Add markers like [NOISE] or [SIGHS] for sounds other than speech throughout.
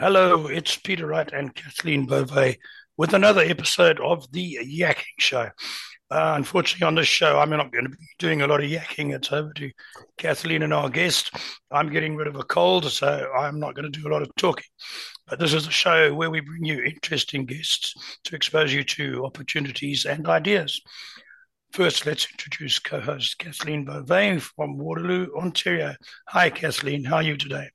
Hello, it's Peter Wright and Kathleen Beauvais with another episode of the Yakking Show. Uh, unfortunately, on this show, I'm not going to be doing a lot of yacking. It's over to Kathleen and our guest. I'm getting rid of a cold, so I'm not going to do a lot of talking. But this is a show where we bring you interesting guests to expose you to opportunities and ideas. First, let's introduce co host Kathleen Beauvais from Waterloo, Ontario. Hi, Kathleen. How are you today?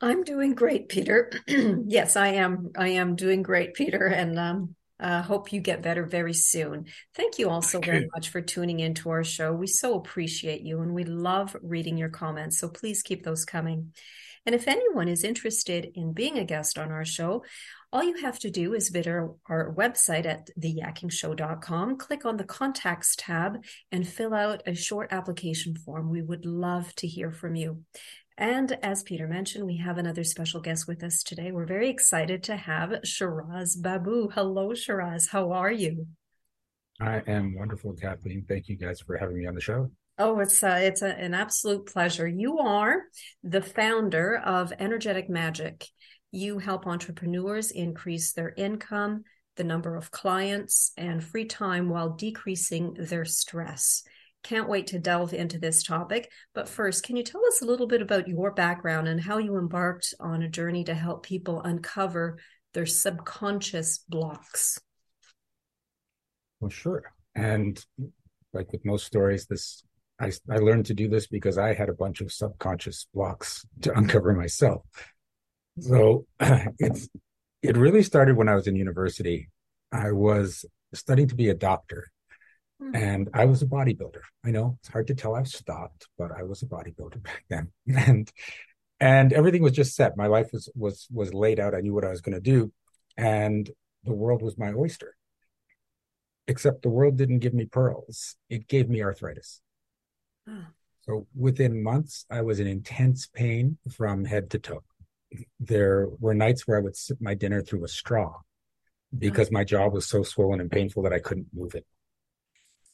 I'm doing great, Peter. [CLEARS THROAT] yes, I am. I am doing great, Peter, and um, uh, hope you get better very soon. Thank you also Thank very you. much for tuning into our show. We so appreciate you, and we love reading your comments. So please keep those coming. And if anyone is interested in being a guest on our show, all you have to do is visit our, our website at theyakkingshow.com, click on the contacts tab, and fill out a short application form. We would love to hear from you. And as Peter mentioned, we have another special guest with us today. We're very excited to have Shiraz Baboo. Hello, Shiraz. How are you? I am wonderful, Kathleen. Thank you guys for having me on the show. Oh, it's uh, it's a, an absolute pleasure. You are the founder of Energetic Magic. You help entrepreneurs increase their income, the number of clients, and free time while decreasing their stress. Can't wait to delve into this topic. But first, can you tell us a little bit about your background and how you embarked on a journey to help people uncover their subconscious blocks? Well, sure. And like with most stories, this I, I learned to do this because I had a bunch of subconscious blocks to uncover myself. So [CLEARS THROAT] it's it really started when I was in university. I was studying to be a doctor. Mm-hmm. And I was a bodybuilder. I know it's hard to tell I've stopped, but I was a bodybuilder [LAUGHS] back then. And and everything was just set. My life was was was laid out. I knew what I was going to do. And the world was my oyster. Except the world didn't give me pearls. It gave me arthritis. Oh. So within months, I was in intense pain from head to toe. There were nights where I would sip my dinner through a straw ah. because oh. my jaw was so swollen and painful that I couldn't move it.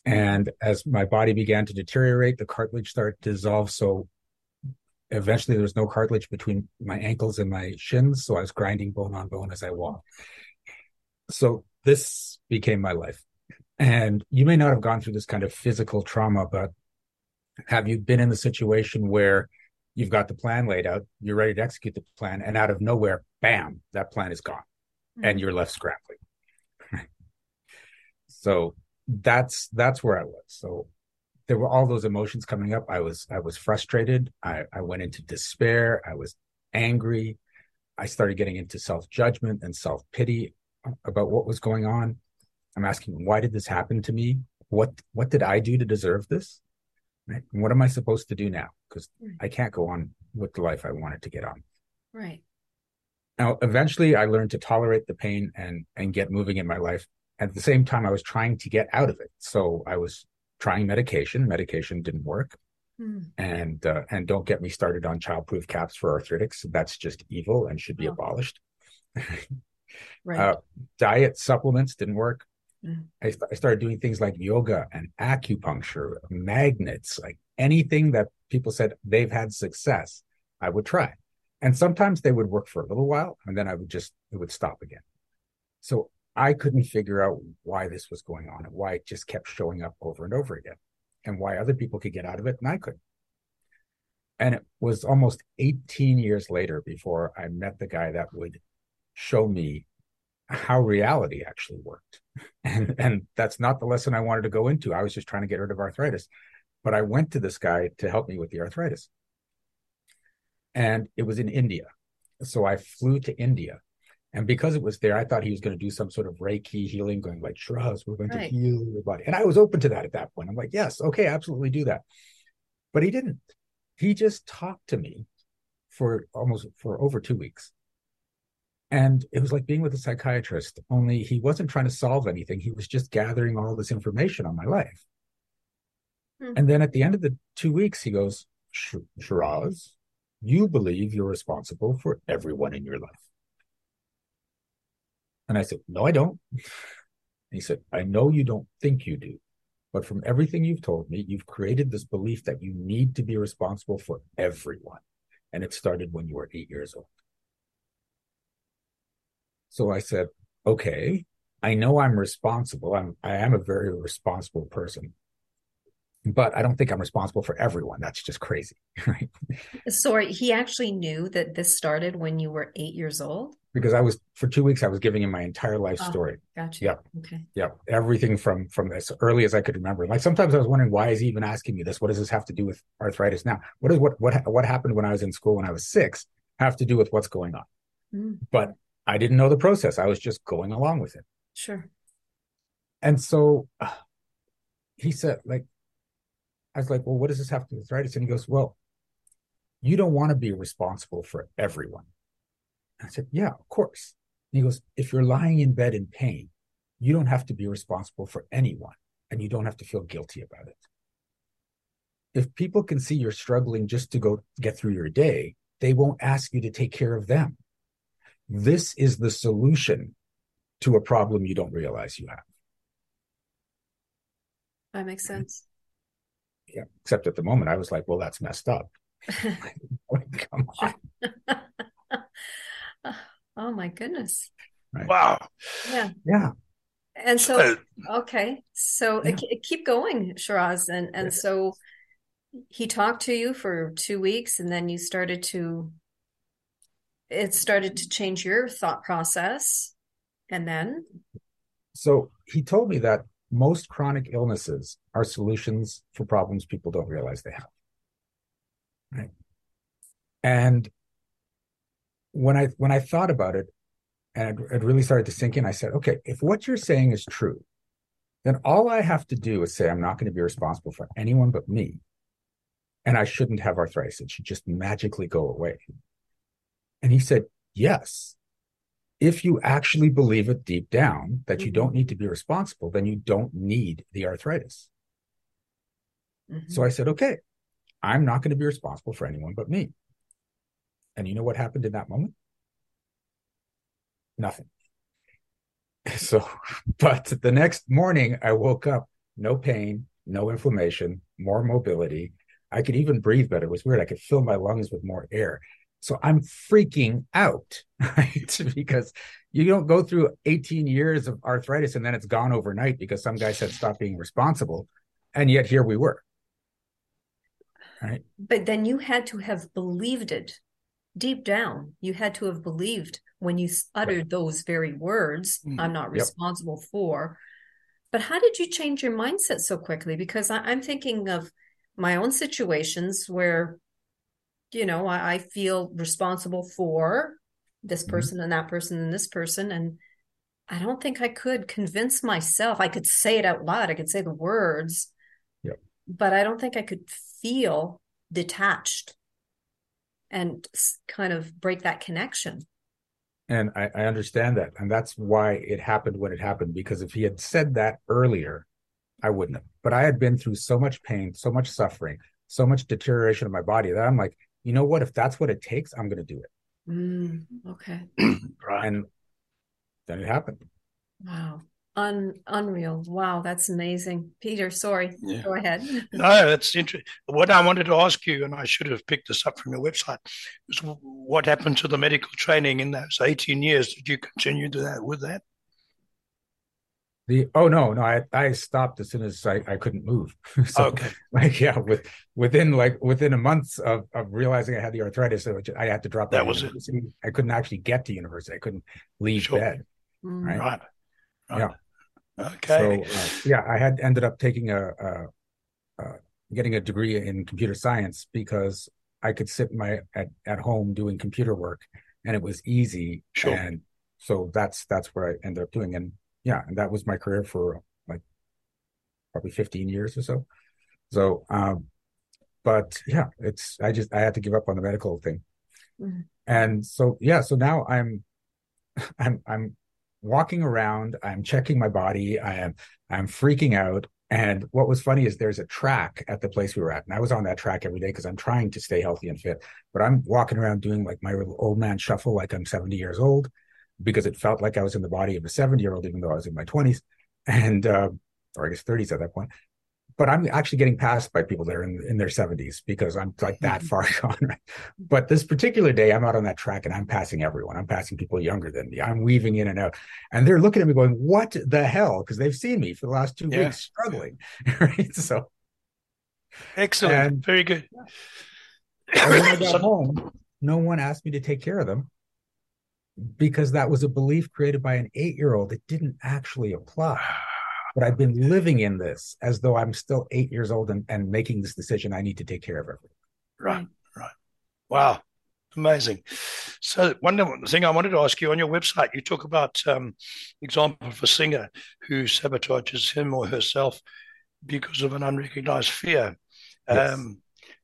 And as my body began to deteriorate, the cartilage started to dissolve. So eventually there was no cartilage between my ankles and my shins. So I was grinding bone on bone as I walked. So this became my life. And you may not have gone through this kind of physical trauma, but have you been in the situation where you've got the plan laid out, you're ready to execute the plan, and out of nowhere, bam, that plan is gone mm-hmm. and you're left scrambling. [LAUGHS] so that's that's where I was. So there were all those emotions coming up. I was I was frustrated. I, I went into despair. I was angry. I started getting into self judgment and self pity about what was going on. I'm asking, why did this happen to me? What what did I do to deserve this? Right? And what am I supposed to do now? Because right. I can't go on with the life I wanted to get on. Right. Now, eventually, I learned to tolerate the pain and and get moving in my life at the same time, I was trying to get out of it. So I was trying medication. Medication didn't work. Mm. And uh, and don't get me started on childproof caps for arthritics. That's just evil and should be oh. abolished. [LAUGHS] right. Uh, diet supplements didn't work. Mm. I, I started doing things like yoga and acupuncture, magnets, like anything that people said they've had success. I would try, and sometimes they would work for a little while, and then I would just it would stop again. So I couldn't figure out why this was going on and why it just kept showing up over and over again and why other people could get out of it and I couldn't. And it was almost 18 years later before I met the guy that would show me how reality actually worked. [LAUGHS] And and that's not the lesson I wanted to go into. I was just trying to get rid of arthritis. But I went to this guy to help me with the arthritis. And it was in India. So I flew to India and because it was there, I thought he was going to do some sort of Reiki healing, going like, Shiraz, we're going right. to heal your body. And I was open to that at that point. I'm like, yes, okay, absolutely do that. But he didn't. He just talked to me for almost for over two weeks. And it was like being with a psychiatrist, only he wasn't trying to solve anything. He was just gathering all this information on my life. Mm-hmm. And then at the end of the two weeks, he goes, Shiraz, you believe you're responsible for everyone in your life. And I said, No, I don't. he said, I know you don't think you do, but from everything you've told me, you've created this belief that you need to be responsible for everyone. And it started when you were eight years old. So I said, okay, I know I'm responsible. I'm I am a very responsible person. But I don't think I'm responsible for everyone. That's just crazy, [LAUGHS] right? Sorry, he actually knew that this started when you were eight years old? Because I was for two weeks, I was giving him my entire life oh, story. Gotcha. Yep. Okay. Yep. Everything from from as early as I could remember. Like sometimes I was wondering why is he even asking me this? What does this have to do with arthritis now? What is what what what happened when I was in school when I was six have to do with what's going on? Mm. But I didn't know the process. I was just going along with it. Sure. And so uh, he said, like, I was like, well, what does this have to do with arthritis? And he goes, well, you don't want to be responsible for everyone. I said, yeah, of course. And he goes, if you're lying in bed in pain, you don't have to be responsible for anyone and you don't have to feel guilty about it. If people can see you're struggling just to go get through your day, they won't ask you to take care of them. This is the solution to a problem you don't realize you have. That makes sense. Yeah. Except at the moment, I was like, well, that's messed up. [LAUGHS] [LAUGHS] Come on. [LAUGHS] [SIGHS] oh, my goodness. Right. Wow. Yeah. Yeah. And so, okay. So yeah. keep going, Shiraz. And, and yeah. so he talked to you for two weeks and then you started to it started to change your thought process and then so he told me that most chronic illnesses are solutions for problems people don't realize they have right and when i when i thought about it and it, it really started to sink in i said okay if what you're saying is true then all i have to do is say i'm not going to be responsible for anyone but me and I shouldn't have arthritis. It should just magically go away. And he said, Yes. If you actually believe it deep down that you don't mm-hmm. need to be responsible, then you don't need the arthritis. Mm-hmm. So I said, Okay, I'm not going to be responsible for anyone but me. And you know what happened in that moment? Nothing. [LAUGHS] So, but the next morning, I woke up, no pain, no inflammation, more mobility, I could even breathe better. It was weird. I could fill my lungs with more air. So I'm freaking out, [LAUGHS] right? because you don't go through 18 years of arthritis and then it's gone overnight because some guy said stop being responsible. And yet here we were. Right. But then you had to have believed it deep down. You had to have believed when you uttered right. those very words, mm-hmm. I'm not responsible yep. for. But how did you change your mindset so quickly? Because I, I'm thinking of my own situations where you know I, I feel responsible for this mm-hmm. person mm-hmm. and that person and this person and i don't think i could convince myself i could say it out loud i could say the words yep. but i don't think i could feel detached and kind of break that connection and I, I understand that and that's why it happened when it happened because if he had said that earlier I wouldn't have. But I had been through so much pain, so much suffering, so much deterioration of my body that I'm like, you know what? If that's what it takes, I'm going to do it. Mm, okay. [CLEARS THROAT] and then it happened. Wow. Un- unreal. Wow, that's amazing. Peter, sorry. Yeah. Go ahead. [LAUGHS] no, that's interesting. What I wanted to ask you, and I should have picked this up from your website, was what happened to the medical training in those 18 years? Did you continue to that with that? The oh no no I I stopped as soon as I, I couldn't move. [LAUGHS] so, okay. Like yeah, with within like within a month of, of realizing I had the arthritis, so I had to drop. That was it. I couldn't actually get to university. I couldn't leave sure. bed. Mm. Right. right. right. Yeah. Okay. So uh, yeah, I had ended up taking a, a, a, getting a degree in computer science because I could sit my at, at home doing computer work and it was easy. Sure. And so that's that's what I ended up doing. And yeah, and that was my career for like probably 15 years or so. So, um, but yeah, it's, I just, I had to give up on the medical thing. Mm-hmm. And so, yeah, so now I'm, [LAUGHS] I'm, I'm walking around, I'm checking my body, I am, I'm freaking out. And what was funny is there's a track at the place we were at. And I was on that track every day because I'm trying to stay healthy and fit. But I'm walking around doing like my old man shuffle like I'm 70 years old because it felt like I was in the body of a 70 year old, even though I was in my 20s and, uh, or I guess 30s at that point. But I'm actually getting passed by people that are in, in their 70s because I'm like that mm-hmm. far [LAUGHS] gone. Right? But this particular day, I'm out on that track and I'm passing everyone. I'm passing people younger than me. I'm weaving in and out, and they're looking at me going, "What the hell?" Because they've seen me for the last two yeah. weeks struggling. [LAUGHS] Right? So excellent, and, very good. When I [COUGHS] got home, no one asked me to take care of them because that was a belief created by an eight-year-old that didn't actually apply [SIGHS] but I've been living in this as though I'm still eight years old and, and making this decision. I need to take care of everything. Right, right. Wow, amazing. So one thing I wanted to ask you on your website, you talk about um, example of a singer who sabotages him or herself because of an unrecognized fear. Yes. Um,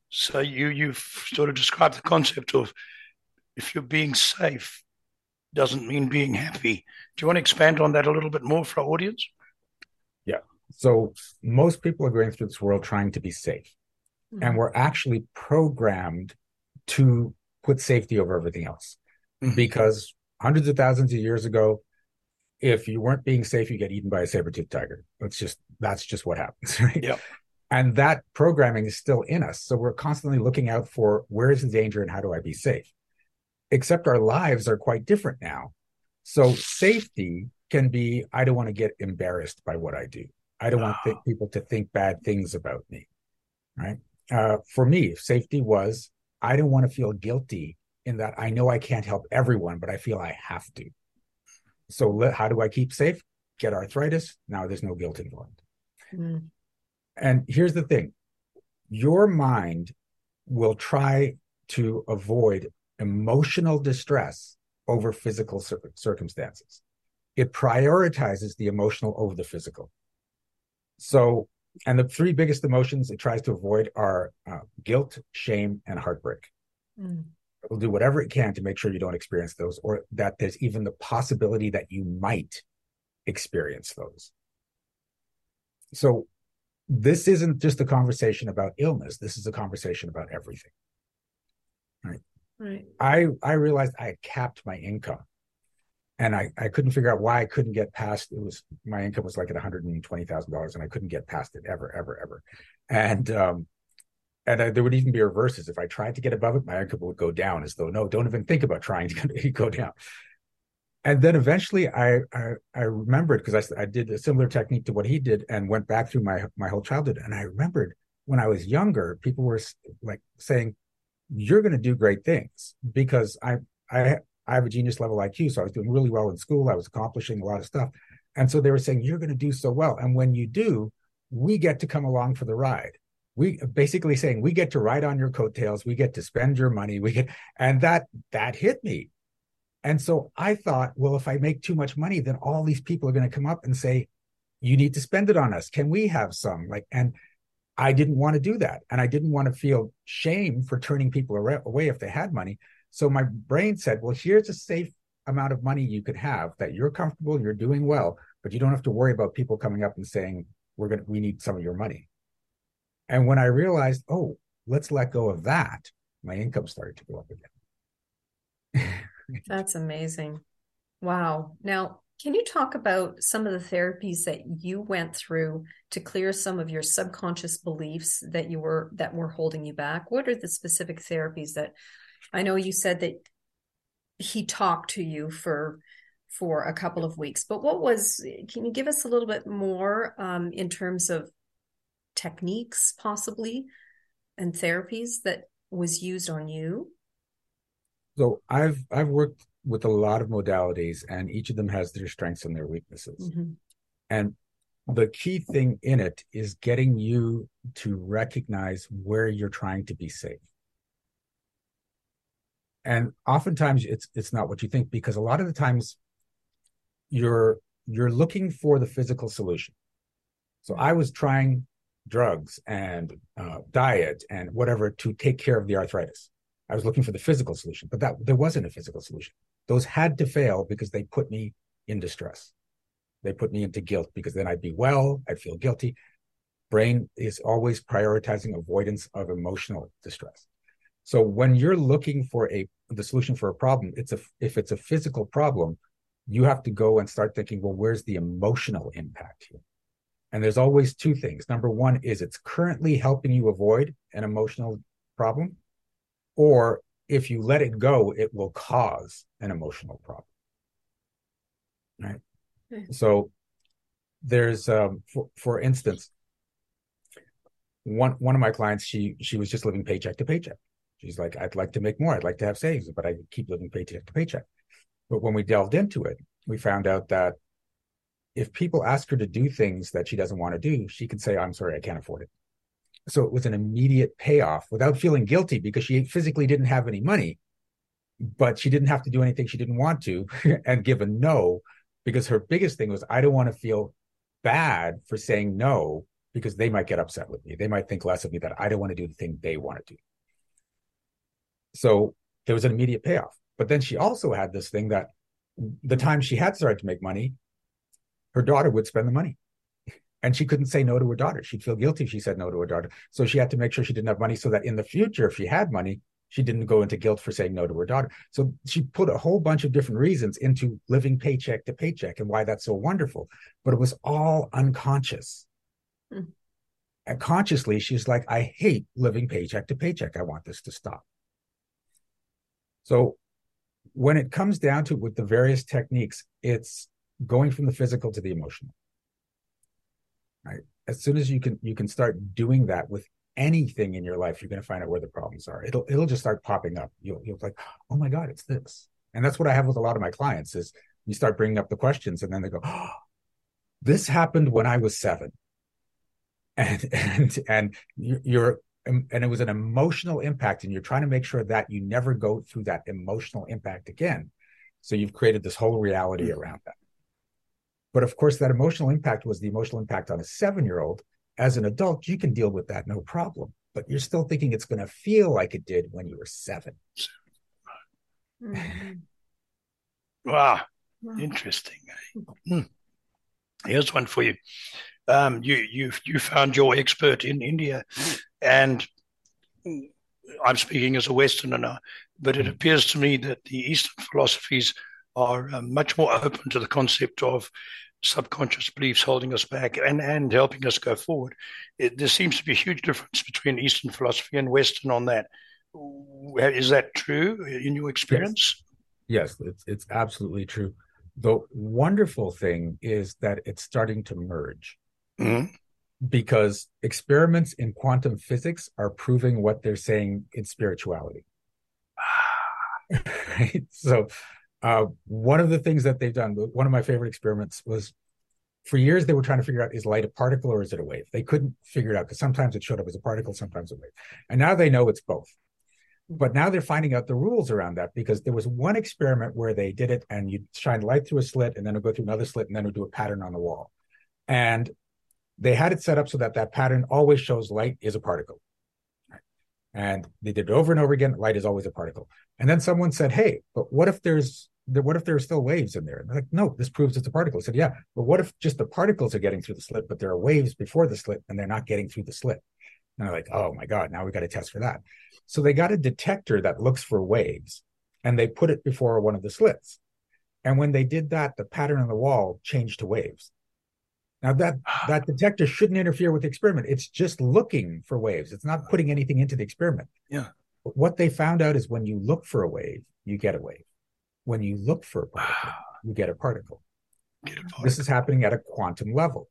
so you you've sort of described the concept of if you're being safe doesn't mean being happy. Do you want to expand on that a little bit more for our audience? Yeah. So most people are going through this world trying to be safe. Mm-hmm. And we're actually programmed to put safety over everything else. Mm-hmm. Because hundreds of thousands of years ago, if you weren't being safe, you get eaten by a saber-toothed tiger. It's just that's just what happens, [LAUGHS] right? Yep. And that programming is still in us. So we're constantly looking out for where is the danger and how do I be safe? Except our lives are quite different now. So safety can be I don't want to get embarrassed by what I do. I don't want th- people to think bad things about me. Right. Uh, for me, safety was I don't want to feel guilty in that I know I can't help everyone, but I feel I have to. So let, how do I keep safe? Get arthritis. Now there's no guilt involved. Mm. And here's the thing your mind will try to avoid emotional distress over physical cir- circumstances it prioritizes the emotional over the physical. So, and the three biggest emotions it tries to avoid are uh, guilt, shame, and heartbreak. Mm. It will do whatever it can to make sure you don't experience those, or that there's even the possibility that you might experience those. So, this isn't just a conversation about illness. This is a conversation about everything. Right. Right. I I realized I had capped my income and I, I couldn't figure out why I couldn't get past it was my income was like at $120,000 and I couldn't get past it ever, ever, ever. And, um, and I, there would even be reverses. If I tried to get above it, my income would go down as though, no, don't even think about trying to go down. And then eventually I, I, I remembered because I, I did a similar technique to what he did and went back through my, my whole childhood. And I remembered when I was younger, people were like saying, you're going to do great things because I, I I have a genius level IQ, so I was doing really well in school. I was accomplishing a lot of stuff. And so they were saying, You're going to do so well. And when you do, we get to come along for the ride. We basically saying we get to ride on your coattails, we get to spend your money, we get and that that hit me. And so I thought, well, if I make too much money, then all these people are going to come up and say, You need to spend it on us. Can we have some? Like, and I didn't want to do that. And I didn't want to feel shame for turning people away if they had money. So my brain said, well, here's a safe amount of money you could have that you're comfortable, you're doing well, but you don't have to worry about people coming up and saying, we're going to, we need some of your money. And when I realized, oh, let's let go of that, my income started to go up again. [LAUGHS] That's amazing. Wow. Now, can you talk about some of the therapies that you went through to clear some of your subconscious beliefs that you were that were holding you back? What are the specific therapies that I know you said that he talked to you for for a couple of weeks, but what was? Can you give us a little bit more um, in terms of techniques, possibly, and therapies that was used on you? So I've I've worked with a lot of modalities, and each of them has their strengths and their weaknesses. Mm-hmm. And the key thing in it is getting you to recognize where you're trying to be safe and oftentimes it's it's not what you think because a lot of the times you're you're looking for the physical solution. So i was trying drugs and uh, diet and whatever to take care of the arthritis. I was looking for the physical solution but that there wasn't a physical solution. Those had to fail because they put me in distress. They put me into guilt because then i'd be well i'd feel guilty. Brain is always prioritizing avoidance of emotional distress so when you're looking for a the solution for a problem, it's a if it's a physical problem, you have to go and start thinking, well, where's the emotional impact here? And there's always two things. Number one is it's currently helping you avoid an emotional problem, or if you let it go, it will cause an emotional problem. Right. Okay. So there's, um, for, for instance, one one of my clients, she she was just living paycheck to paycheck. She's like, I'd like to make more. I'd like to have savings, but I keep living paycheck to paycheck. But when we delved into it, we found out that if people ask her to do things that she doesn't want to do, she can say, I'm sorry, I can't afford it. So it was an immediate payoff without feeling guilty because she physically didn't have any money, but she didn't have to do anything she didn't want to [LAUGHS] and give a no because her biggest thing was, I don't want to feel bad for saying no because they might get upset with me. They might think less of me that I don't want to do the thing they want to do. So there was an immediate payoff. But then she also had this thing that the time she had started to make money, her daughter would spend the money. And she couldn't say no to her daughter. She'd feel guilty if she said no to her daughter. So she had to make sure she didn't have money so that in the future, if she had money, she didn't go into guilt for saying no to her daughter. So she put a whole bunch of different reasons into living paycheck to paycheck and why that's so wonderful. But it was all unconscious. Hmm. And consciously, she's like, I hate living paycheck to paycheck. I want this to stop. So when it comes down to it with the various techniques, it's going from the physical to the emotional. Right. As soon as you can you can start doing that with anything in your life, you're going to find out where the problems are. It'll it'll just start popping up. You'll you'll like, oh my god, it's this. And that's what I have with a lot of my clients is you start bringing up the questions and then they go, oh, this happened when I was seven. [LAUGHS] And and and you're and it was an emotional impact and you're trying to make sure that you never go through that emotional impact again so you've created this whole reality mm-hmm. around that but of course that emotional impact was the emotional impact on a seven year old as an adult you can deal with that no problem but you're still thinking it's going to feel like it did when you were 7 mm-hmm. [LAUGHS] wow. wow interesting hmm. here's one for you um, you you you found your expert in India, and I'm speaking as a Westerner now, but it appears to me that the Eastern philosophies are uh, much more open to the concept of subconscious beliefs holding us back and, and helping us go forward. It, there seems to be a huge difference between Eastern philosophy and Western on that. Is that true in your experience? Yes, yes it's, it's absolutely true. The wonderful thing is that it's starting to merge. Mm-hmm. Because experiments in quantum physics are proving what they're saying in spirituality. right? [LAUGHS] So, uh, one of the things that they've done, one of my favorite experiments was for years they were trying to figure out is light a particle or is it a wave? They couldn't figure it out because sometimes it showed up as a particle, sometimes a wave. And now they know it's both. But now they're finding out the rules around that because there was one experiment where they did it and you shine light through a slit and then it'll go through another slit and then it'll do a pattern on the wall. And they had it set up so that that pattern always shows light is a particle. And they did it over and over again. Light is always a particle. And then someone said, "Hey, but what if there's what if there are still waves in there?" And they're like, "No, this proves it's a particle." I said, "Yeah, but what if just the particles are getting through the slit, but there are waves before the slit and they're not getting through the slit?" And they're like, "Oh my god, now we got to test for that." So they got a detector that looks for waves, and they put it before one of the slits. And when they did that, the pattern on the wall changed to waves. Now that ah. that detector shouldn't interfere with the experiment. It's just looking for waves. It's not putting anything into the experiment. Yeah. But what they found out is when you look for a wave, you get a wave. When you look for a ah. particle, you get a particle. Get a particle. This is happening at a quantum level.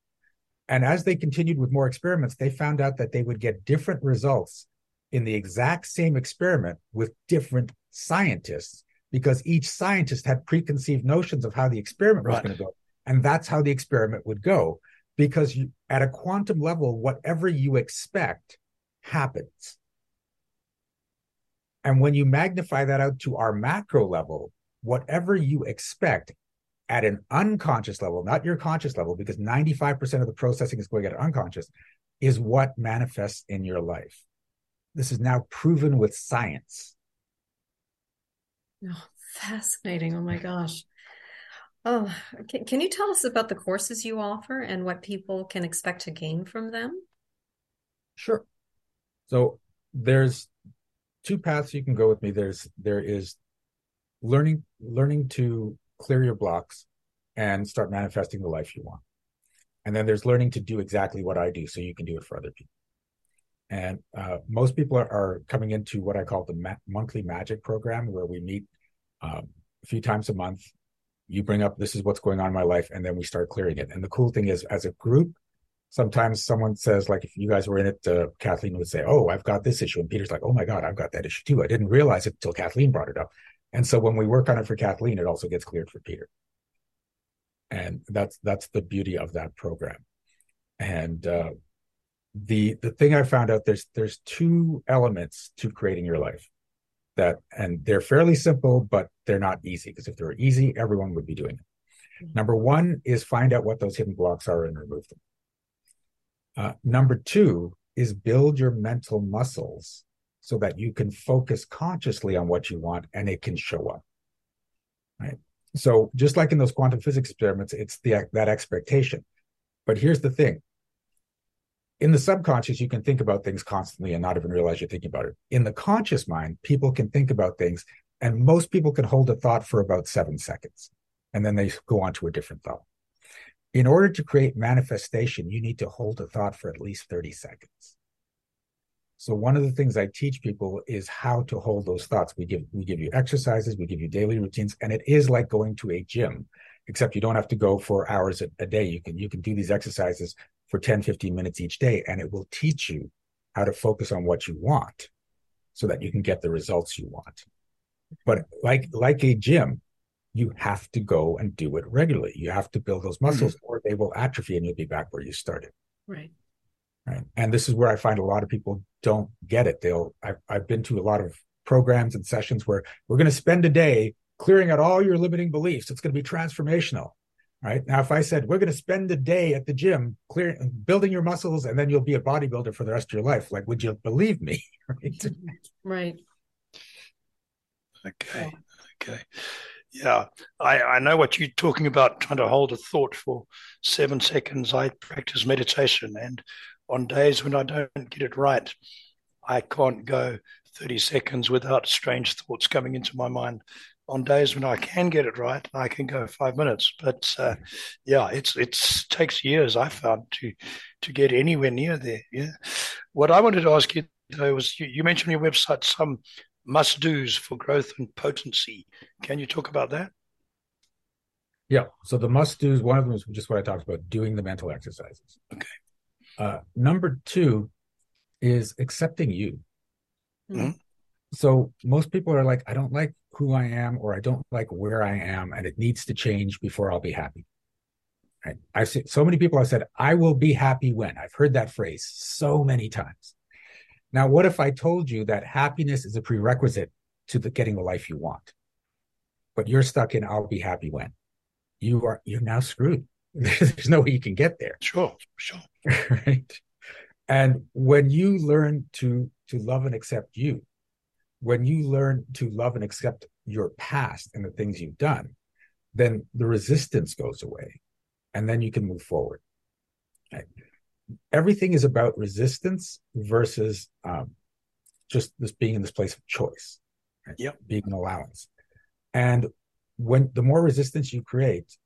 And as they continued with more experiments, they found out that they would get different results in the exact same experiment with different scientists because each scientist had preconceived notions of how the experiment was going to go. And that's how the experiment would go. Because you, at a quantum level, whatever you expect happens. And when you magnify that out to our macro level, whatever you expect at an unconscious level, not your conscious level, because 95% of the processing is going at unconscious, is what manifests in your life. This is now proven with science. Oh, fascinating. Oh my gosh. Oh, can, can you tell us about the courses you offer and what people can expect to gain from them? Sure. So there's two paths you can go with me. There's there is learning learning to clear your blocks and start manifesting the life you want. And then there's learning to do exactly what I do so you can do it for other people. And uh, most people are, are, coming into what I call the ma- monthly magic program, where we meet um, a few times a month. You bring up this is what's going on in my life, and then we start clearing it. And the cool thing is, as a group, sometimes someone says, like, if you guys were in it, uh, Kathleen would say, "Oh, I've got this issue," and Peter's like, "Oh my God, I've got that issue too. I didn't realize it until Kathleen brought it up." And so when we work on it for Kathleen, it also gets cleared for Peter. And that's that's the beauty of that program. And uh, the the thing I found out there's there's two elements to creating your life that and they're fairly simple, but they're not easy because if they were easy, everyone would be doing it. Mm-hmm. Number one is find out what those hidden blocks are and remove them. Uh, number two is build your mental muscles so that you can focus consciously on what you want and it can show up. Right. So just like in those quantum physics experiments, it's the that expectation. But here's the thing. In the subconscious, you can think about things constantly and not even realize you're thinking about it. In the conscious mind, people can think about things, and most people can hold a thought for about seven seconds, and then they go on to a different thought. In order to create manifestation, you need to hold a thought for at least 30 seconds. So one of the things I teach people is how to hold those thoughts. We give we give you exercises, we give you daily routines, and it is like going to a gym, except you don't have to go for hours a, a day. You can you can do these exercises for 10, 15 minutes each day, and it will teach you how to focus on what you want so that you can get the results you want. But like like a gym, you have to go and do it regularly. You have to build those muscles mm-hmm. or they will atrophy and you'll be back where you started. Right. Right. And this is where I find a lot of people don't get it. They'll, I've, I've been to a lot of programs and sessions where we're going to spend a day clearing out all your limiting beliefs. It's going to be transformational. Right. Now, if I said we're going to spend a day at the gym clearing, building your muscles, and then you'll be a bodybuilder for the rest of your life, like, would you believe me? [LAUGHS] right. Right. Okay. Okay. Yeah, I, I know what you're talking about, trying to hold a thought for seven seconds. I practice meditation, and on days when I don't get it right, I can't go 30 seconds without strange thoughts coming into my mind. On days when I can get it right, I can go five minutes. But uh, yeah, it's it's takes years I found to to get anywhere near there. Yeah. What I wanted to ask you though was you, you mentioned on your website some must dos for growth and potency. Can you talk about that? Yeah. So the must dos, one of them is just what I talked about, doing the mental exercises. Okay. Uh, number two is accepting you. Mm-hmm. So most people are like, I don't like who I am, or I don't like where I am, and it needs to change before I'll be happy. Right? I've seen so many people have said, I will be happy when. I've heard that phrase so many times. Now, what if I told you that happiness is a prerequisite to the, getting the life you want? But you're stuck in I'll be happy when. You are you're now screwed. [LAUGHS] There's no way you can get there. Sure, sure. [LAUGHS] right. And when you learn to to love and accept you, when you learn to love and accept your past and the things you've done, then the resistance goes away, and then you can move forward. Right? Everything is about resistance versus um, just this being in this place of choice. Right? Yep. being an allowance. And when the more resistance you create,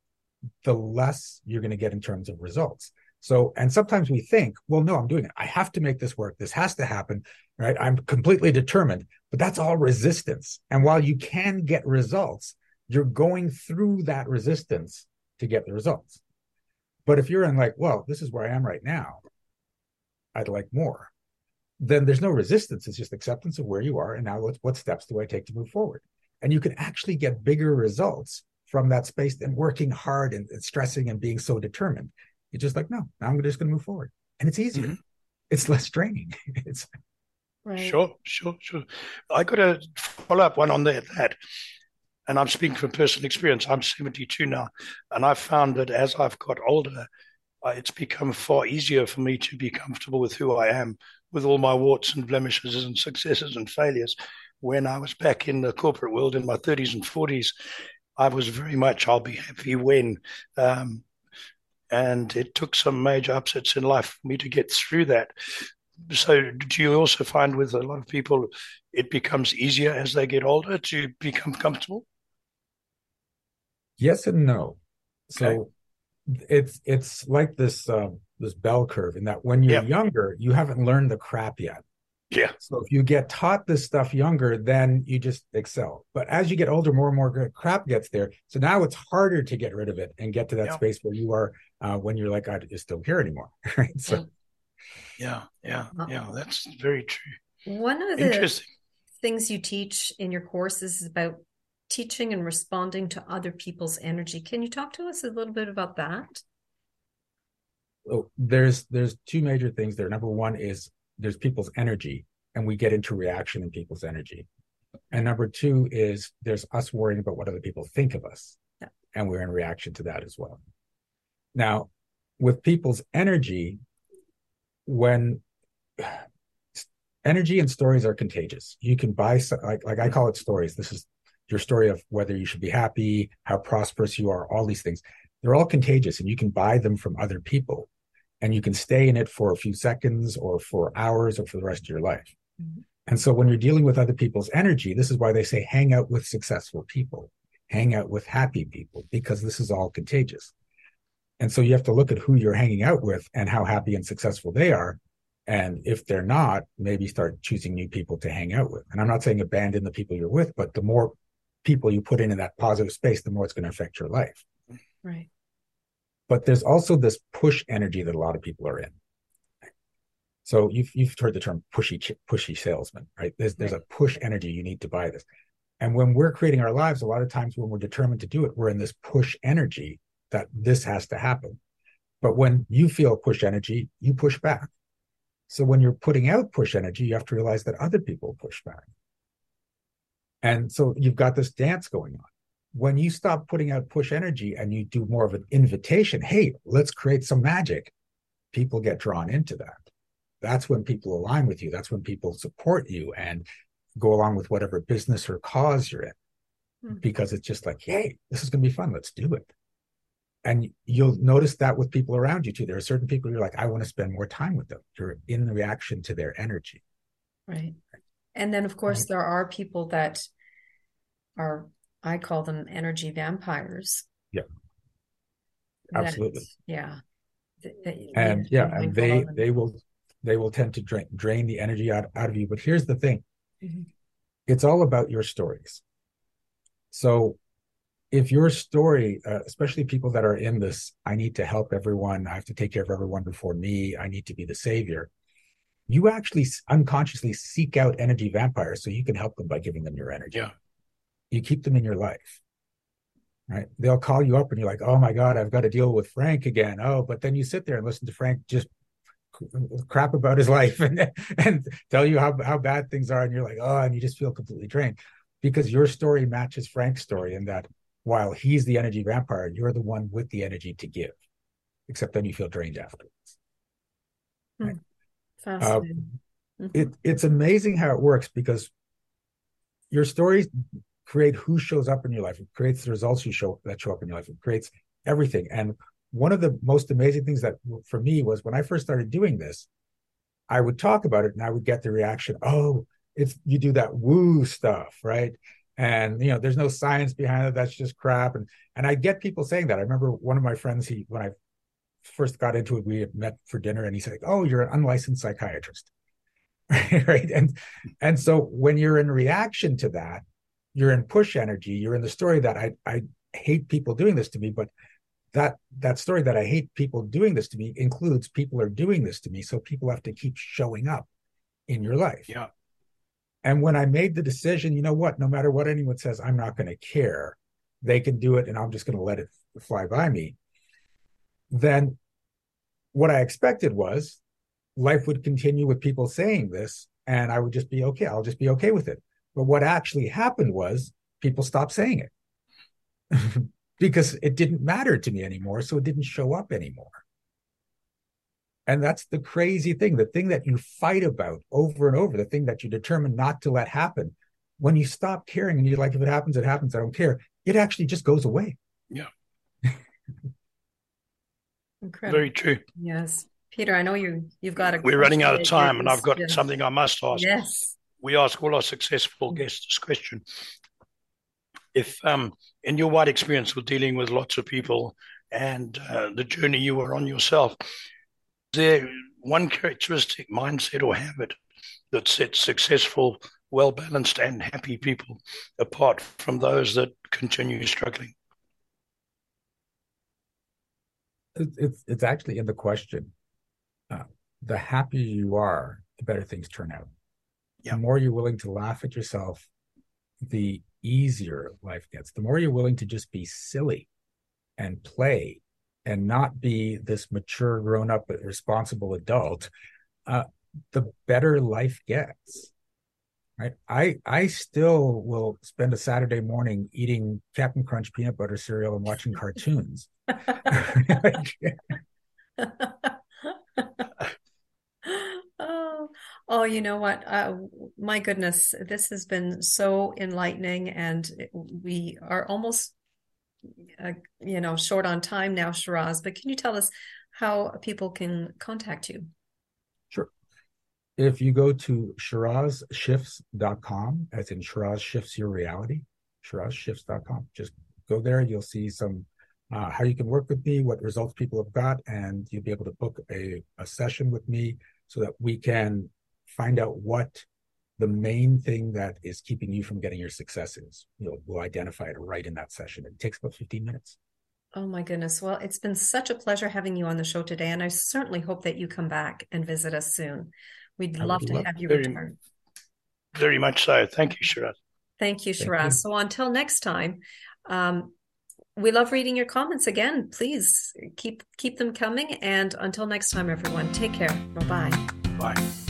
the less you're going to get in terms of results. So, and sometimes we think, well, no, I'm doing it. I have to make this work. This has to happen, right? I'm completely determined, but that's all resistance. And while you can get results, you're going through that resistance to get the results. But if you're in like, well, this is where I am right now, I'd like more, then there's no resistance. It's just acceptance of where you are. And now what, what steps do I take to move forward? And you can actually get bigger results from that space than working hard and, and stressing and being so determined. You're just like, no, I'm just going to move forward. And it's easier. Mm-hmm. It's less draining. [LAUGHS] it's right. Sure, sure, sure. I got a follow up one on that. that. And I'm speaking from personal experience. I'm 72 now. And I've found that as I've got older, it's become far easier for me to be comfortable with who I am, with all my warts and blemishes and successes and failures. When I was back in the corporate world in my 30s and 40s, I was very much, I'll be happy when. Um, and it took some major upsets in life for me to get through that. So, do you also find with a lot of people, it becomes easier as they get older to become comfortable? Yes and no. So, okay. it's it's like this uh, this bell curve in that when you're younger, you haven't learned the crap yet. Yeah. So if you get taught this stuff younger, then you just excel. But as you get older, more and more crap gets there. So now it's harder to get rid of it and get to that Yeah. space where you are uh, when you're like, I just don't care anymore. [LAUGHS] Right. So Yeah, yeah, Uh, yeah. That's very true. One of the Interesting. things you teach in your courses is about teaching and responding to other people's energy. Can you talk to us a little bit about that? oh, there's there's two major things there. Number one is there's people's energy, and we get into reaction in people's energy. And number two is there's us worrying about what other people think of us, Yeah. and we're in reaction to that as well. Now, with people's energy, when energy and stories are contagious, you can buy like like I call it stories. This is your story of whether you should be happy, how prosperous you are, all these things. They're all contagious, and you can buy them from other people and you can stay in it for a few seconds or for hours or for the rest of your life. Mhm. And so when you're dealing with other people's energy, this is why they say hang out with successful people, hang out with happy people, because this is all contagious. And so you have to look at who you're hanging out with and how happy and successful they are. And if they're not, maybe start choosing new people to hang out with. And I'm not saying abandon the people you're with, but the more people you put into that positive space, the more it's going to affect your life Right. but there's also this push energy that a lot of people are in. So you've you've heard the term pushy pushy salesman, right? There's there's a push energy you need to buy this. And when we're creating our lives, a lot of times when we're determined to do it, we're in this push energy that this has to happen. But when you feel push energy, you push back. So when you're putting out push energy, you have to realize that other people push back. And so you've got this dance going on when you stop putting out push energy and you do more of an invitation, hey, let's create some magic, people get drawn into that. That's when people align with you. That's when people support you and go along with whatever business or cause you're in Hmm. because it's just like, hey, this is going to be fun. Let's do it. And you'll notice that with people around you too. There are certain people you're like, I want to spend more time with them. You're in reaction to their energy. Right. And then, of course, Right. there are people that are, I call them energy vampires. Yeah. That- Absolutely. yeah. Th- th- and yeah have to be and they they will they will tend to drain drain the energy out, out of you but here's the thing Mhm. it's all about your stories so if your story uh, especially people that are in this i need to help everyone. I have to take care of everyone before me. I need to be the savior you actually unconsciously seek out energy vampires so you can help them by giving them your energy. Yeah. you keep them in your life right? They'll call you up and you're like oh my god i've got to deal with frank again. Oh but then you sit there and listen to frank just crap about his [LAUGHS] life and and tell you how how bad things are and you're like oh and you just feel completely drained because your story matches frank's story and that while he's the energy vampire you're the one with the energy to give except then you feel drained afterwards Fascinating. Mhm. it it's amazing how it works because your stories create who shows up in your life. It creates the results you show that show up in your life. It creates everything. And one of the most amazing things that for me was when I first started doing this, I would talk about it and I would get the reaction, oh, it's you do that woo stuff, right? And you know, there's no science behind it. That's just crap. And and I get people saying that. I remember one of my friends, he when I first got into it, we had met for dinner and he said, Oh, you're an unlicensed psychiatrist. [LAUGHS] right. And and so when you're in reaction to that, you're in push energy, you're in the story that I I hate people doing this to me, but that that story that I hate people doing this to me includes people are doing this to me. So people have to keep showing up in your life. Yeah. And when I made the decision, you know what, no matter what anyone says, I'm not going to care. They can do it and I'm just going to let it fly by me. Then what I expected was life would continue with people saying this and I would just be okay. I'll just be okay with it. But what actually happened was people stopped saying it [LAUGHS] because it didn't matter to me anymore. So it didn't show up anymore. And that's the crazy thing the thing that you fight about over and over, the thing that you determine not to let happen. When you stop caring and you're like, if it happens, it happens, I don't care, it actually just goes away. Yeah. [LAUGHS] Incredible. Very true. Yes. Peter, I know you you've got a We're running out of time, and I've got yes. something I must ask. Yes. We ask all our successful guests this question. If, um, in your wide experience with dealing with lots of people and uh, the journey you were on yourself. Is there one characteristic, mindset, or habit that sets successful, well balanced, and happy people apart from those that continue struggling? It's it's actually in the question. Uh, the happier you are, the better things turn out. Yeah. The more you're willing to laugh at yourself, the easier life gets. The more you're willing to just be silly and play and not be this mature, grown up, responsible adult, uh, the better life gets. Right. I I still will spend a Saturday morning eating Captain Crunch peanut butter cereal and watching cartoons. oh, [LAUGHS] [LAUGHS] oh, you know what? Uh, my goodness, this has been so enlightening, and we are almost, uh, you know, short on time now, Shiraz. But can you tell us how people can contact you? Sure. If you go to shirazshifts.com, as in Shiraz shifts your reality, shirazshifts.com, just go there. You'll see some uh, how you can work with me, what results people have got, and you'll be able to book a, a session with me so that we can find out what the main thing that is keeping you from getting your success is. You'll, we'll identify it right in that session. It takes about 15 minutes. Oh my goodness. Well, it's been such a pleasure having you on the show today. And I certainly hope that you come back and visit us soon. We'd love to love have you very, return. Very much so. Thank you, Shiraz. Thank you, Shiraz. Thank you. So until next time, um, we love reading your comments again. Please keep keep them coming. And until next time, everyone, take care. Bye-bye. Bye.